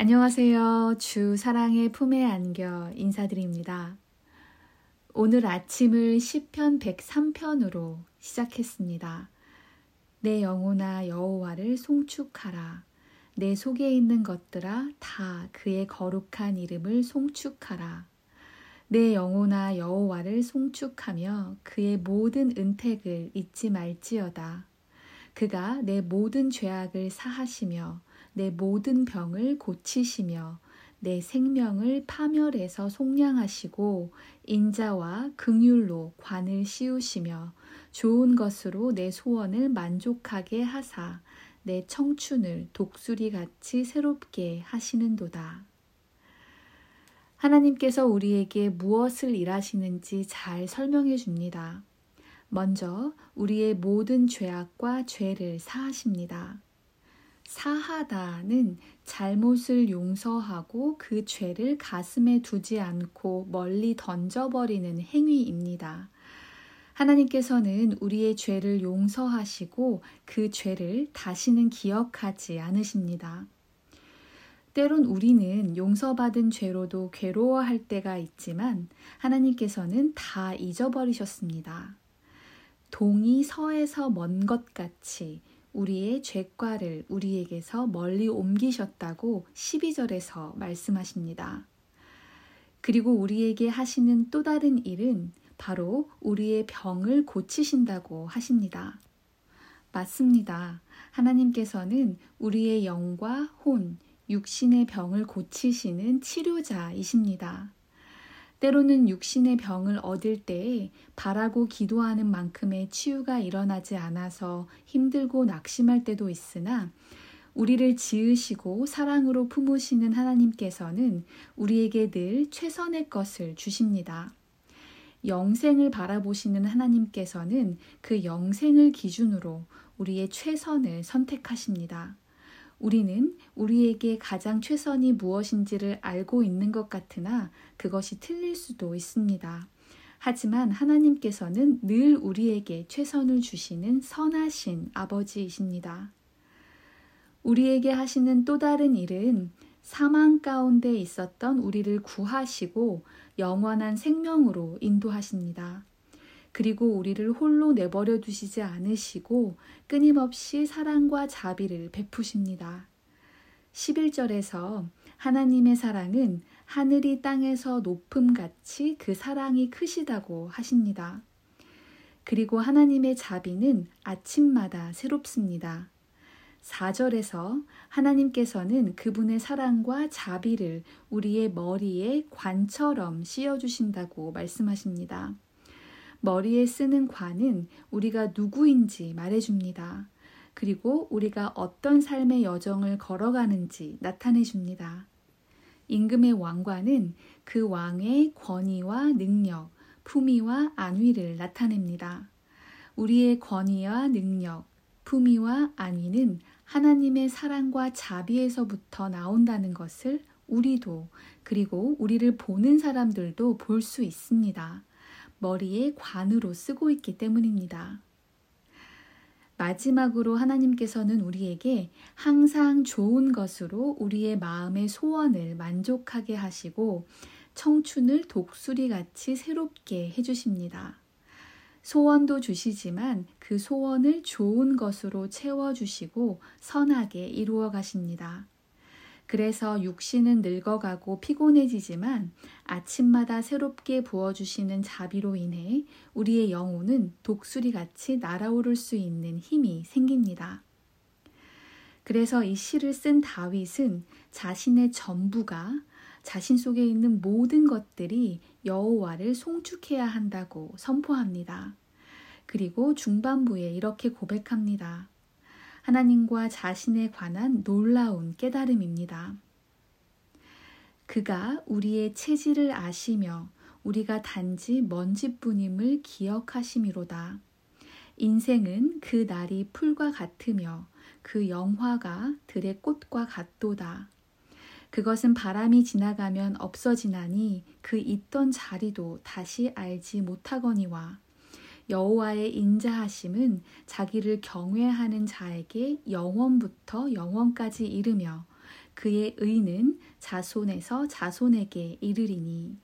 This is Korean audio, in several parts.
안녕하세요. 주 사랑의 품에 안겨 인사드립니다. 오늘 아침을 시편 103편으로 시작했습니다. 내 영혼아 여호와를 송축하라. 내 속에 있는 것들아 다 그의 거룩한 이름을 송축하라. 내 영혼아 여호와를 송축하며 그의 모든 은택을 잊지 말지어다. 그가 내 모든 죄악을 사하시며 내 모든 병을 고치시며 내 생명을 파멸해서 속량하시고 인자와 긍휼로 관을 씌우시며 좋은 것으로 내 소원을 만족하게 하사 내 청춘을 독수리 같이 새롭게 하시는도다. 하나님께서 우리에게 무엇을 일하시는지 잘 설명해 줍니다. 먼저 우리의 모든 죄악과 죄를 사하십니다. 사하다는 잘못을 용서하고 그 죄를 가슴에 두지 않고 멀리 던져버리는 행위입니다. 하나님께서는 우리의 죄를 용서하시고 그 죄를 다시는 기억하지 않으십니다. 때론 우리는 용서받은 죄로도 괴로워할 때가 있지만 하나님께서는 다 잊어버리셨습니다. 동이 서에서 먼 것 같이 우리의 죄과를 우리에게서 멀리 옮기셨다고 12절에서 말씀하십니다. 그리고 우리에게 하시는 또 다른 일은 바로 우리의 병을 고치신다고 하십니다. 맞습니다. 하나님께서는 우리의 영과 혼, 육신의 병을 고치시는 치료자이십니다. 때로는 육신의 병을 얻을 때에 바라고 기도하는 만큼의 치유가 일어나지 않아서 힘들고 낙심할 때도 있으나 우리를 지으시고 사랑으로 품으시는 하나님께서는 우리에게 늘 최선의 것을 주십니다. 영생을 바라보시는 하나님께서는 그 영생을 기준으로 우리의 최선을 선택하십니다. 우리는 우리에게 가장 최선이 무엇인지를 알고 있는 것 같으나 그것이 틀릴 수도 있습니다. 하지만 하나님께서는 늘 우리에게 최선을 주시는 선하신 아버지이십니다. 우리에게 하시는 또 다른 일은 사망 가운데 있었던 우리를 구하시고 영원한 생명으로 인도하십니다. 그리고 우리를 홀로 내버려 두시지 않으시고 끊임없이 사랑과 자비를 베푸십니다. 11절에서 하나님의 사랑은 하늘이 땅에서 높음 같이 그 사랑이 크시다고 하십니다. 그리고 하나님의 자비는 아침마다 새롭습니다. 4절에서 하나님께서는 그분의 사랑과 자비를 우리의 머리에 관처럼 씌워주신다고 말씀하십니다. 머리에 쓰는 관은 우리가 누구인지 말해줍니다. 그리고 우리가 어떤 삶의 여정을 걸어가는지 나타내줍니다. 임금의 왕관은 그 왕의 권위와 능력, 품위와 안위를 나타냅니다. 우리의 권위와 능력, 품위와 안위는 하나님의 사랑과 자비에서부터 나온다는 것을 우리도 그리고 우리를 보는 사람들도 볼 수 있습니다. 머리에 관으로 쓰고 있기 때문입니다. 마지막으로 하나님께서는 우리에게 항상 좋은 것으로 우리의 마음의 소원을 만족하게 하시고 청춘을 독수리 같이 새롭게 해주십니다. 소원도 주시지만 그 소원을 좋은 것으로 채워주시고 선하게 이루어 가십니다. 그래서 육신은 늙어가고 피곤해지지만 아침마다 새롭게 부어주시는 자비로 인해 우리의 영혼은 독수리 같이 날아오를 수 있는 힘이 생깁니다. 그래서 이 시를 쓴 다윗은 자신의 전부가 자신 속에 있는 모든 것들이 여호와를 송축해야 한다고 선포합니다. 그리고 중반부에 이렇게 고백합니다. 하나님과 자신에 관한 놀라운 깨달음입니다. 그가 우리의 체질을 아시며 우리가 단지 먼지뿐임을 기억하심이로다. 인생은 그 날이 풀과 같으며 그 영화가 들의 꽃과 같도다. 그것은 바람이 지나가면 없어지나니 그 있던 자리도 다시 알지 못하거니와 여호와의 인자하심은 자기를 경외하는 자에게 영원부터 영원까지 이르며 그의 의는 자손에서 자손에게 이르리니.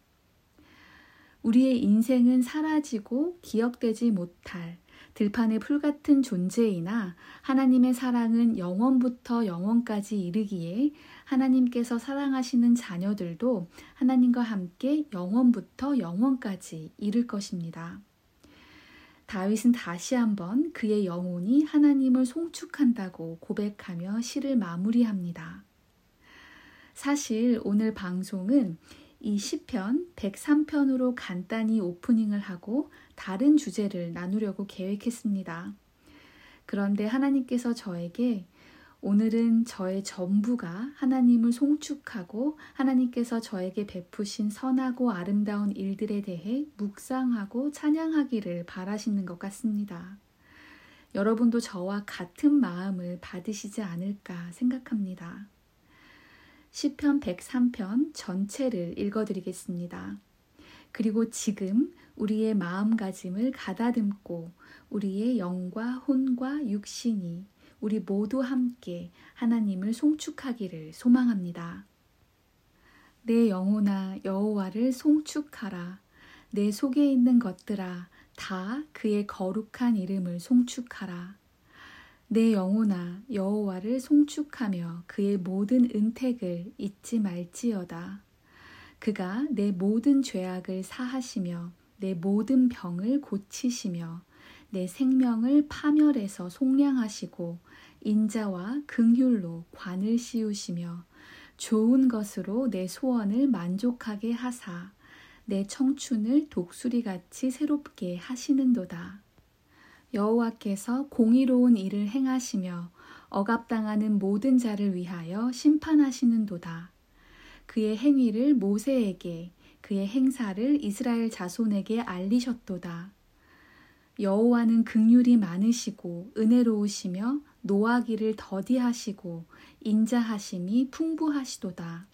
우리의 인생은 사라지고 기억되지 못할 들판의 풀 같은 존재이나 하나님의 사랑은 영원부터 영원까지 이르기에 하나님께서 사랑하시는 자녀들도 하나님과 함께 영원부터 영원까지 이를 것입니다. 다윗은 다시 한번 그의 영혼이 하나님을 송축한다고 고백하며 시를 마무리합니다. 사실 오늘 방송은 이 시편 103편으로 간단히 오프닝을 하고 다른 주제를 나누려고 계획했습니다. 그런데 하나님께서 저에게 오늘은 저의 전부가 하나님을 송축하고 하나님께서 저에게 베푸신 선하고 아름다운 일들에 대해 묵상하고 찬양하기를 바라시는 것 같습니다. 여러분도 저와 같은 마음을 받으시지 않을까 생각합니다. 시편 103편 전체를 읽어드리겠습니다. 그리고 지금 우리의 마음가짐을 가다듬고 우리의 영과 혼과 육신이 우리 모두 함께 하나님을 송축하기를 소망합니다. 내 영혼아 여호와를 송축하라. 내 속에 있는 것들아 다 그의 거룩한 이름을 송축하라. 내 영혼아 여호와를 송축하며 그의 모든 은택을 잊지 말지어다. 그가 내 모든 죄악을 사하시며 내 모든 병을 고치시며 내 생명을 파멸해서 속량하시고 인자와 긍휼로 관을 씌우시며 좋은 것으로 내 소원을 만족하게 하사 내 청춘을 독수리같이 새롭게 하시는도다. 여호와께서 공의로운 일을 행하시며 억압당하는 모든 자를 위하여 심판하시는도다. 그의 행위를 모세에게 그의 행사를 이스라엘 자손에게 알리셨도다. 여호와는 극률이 많으시고 은혜로우시며 노하기를 더디하시고 인자하심이 풍부하시도다.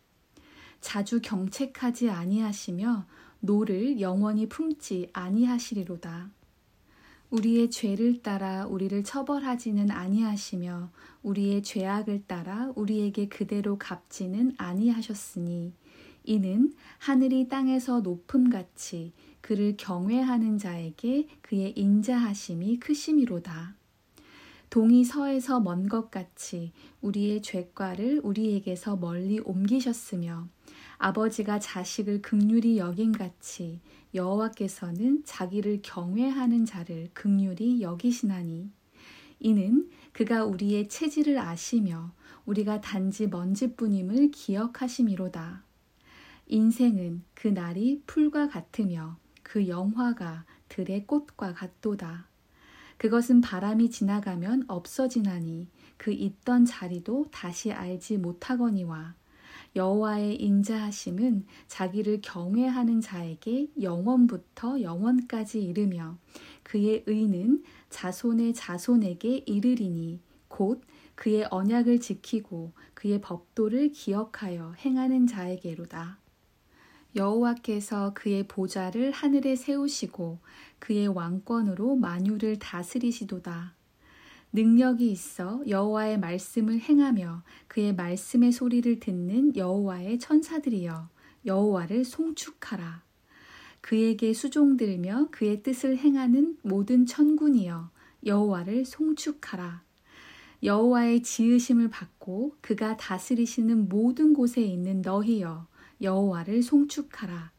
자주 경책하지 아니하시며 노를 영원히 품지 아니하시리로다. 우리의 죄를 따라 우리를 처벌하지는 아니하시며 우리의 죄악을 따라 우리에게 그대로 갚지는 아니하셨으니 이는 하늘이 땅에서 높음같이 그를 경외하는 자에게 그의 인자하심이 크심이로다. 동이 서에서 먼 것 같이 우리의 죄과를 우리에게서 멀리 옮기셨으며 아버지가 자식을 극률이 여김같이 여호와께서는 자기를 경외하는 자를 극률이 여기시나니 이는 그가 우리의 체질을 아시며 우리가 단지 먼지뿐임을 기억하심이로다. 인생은 그 날이 풀과 같으며 그 영화가 들의 꽃과 같도다. 그것은 바람이 지나가면 없어지나니 그 있던 자리도 다시 알지 못하거니와 여호와의 인자하심은 자기를 경외하는 자에게 영원부터 영원까지 이르며 그의 의는 자손의 자손에게 이르리니 곧 그의 언약을 지키고 그의 법도를 기억하여 행하는 자에게로다. 여호와께서 그의 보좌를 하늘에 세우시고 그의 왕권으로 만유를 다스리시도다. 능력이 있어 여호와의 말씀을 행하며 그의 말씀의 소리를 듣는 여호와의 천사들이여 여호와를 송축하라. 그에게 수종들며 그의 뜻을 행하는 모든 천군이여 여호와를 송축하라. 여호와의 지으심을 받고 그가 다스리시는 모든 곳에 있는 너희여 여호와를 송축하라.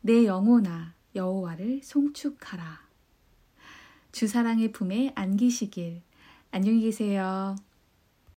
내 영혼아 여호와를 송축하라. 주사랑의 품에 안기시길 안녕히 계세요.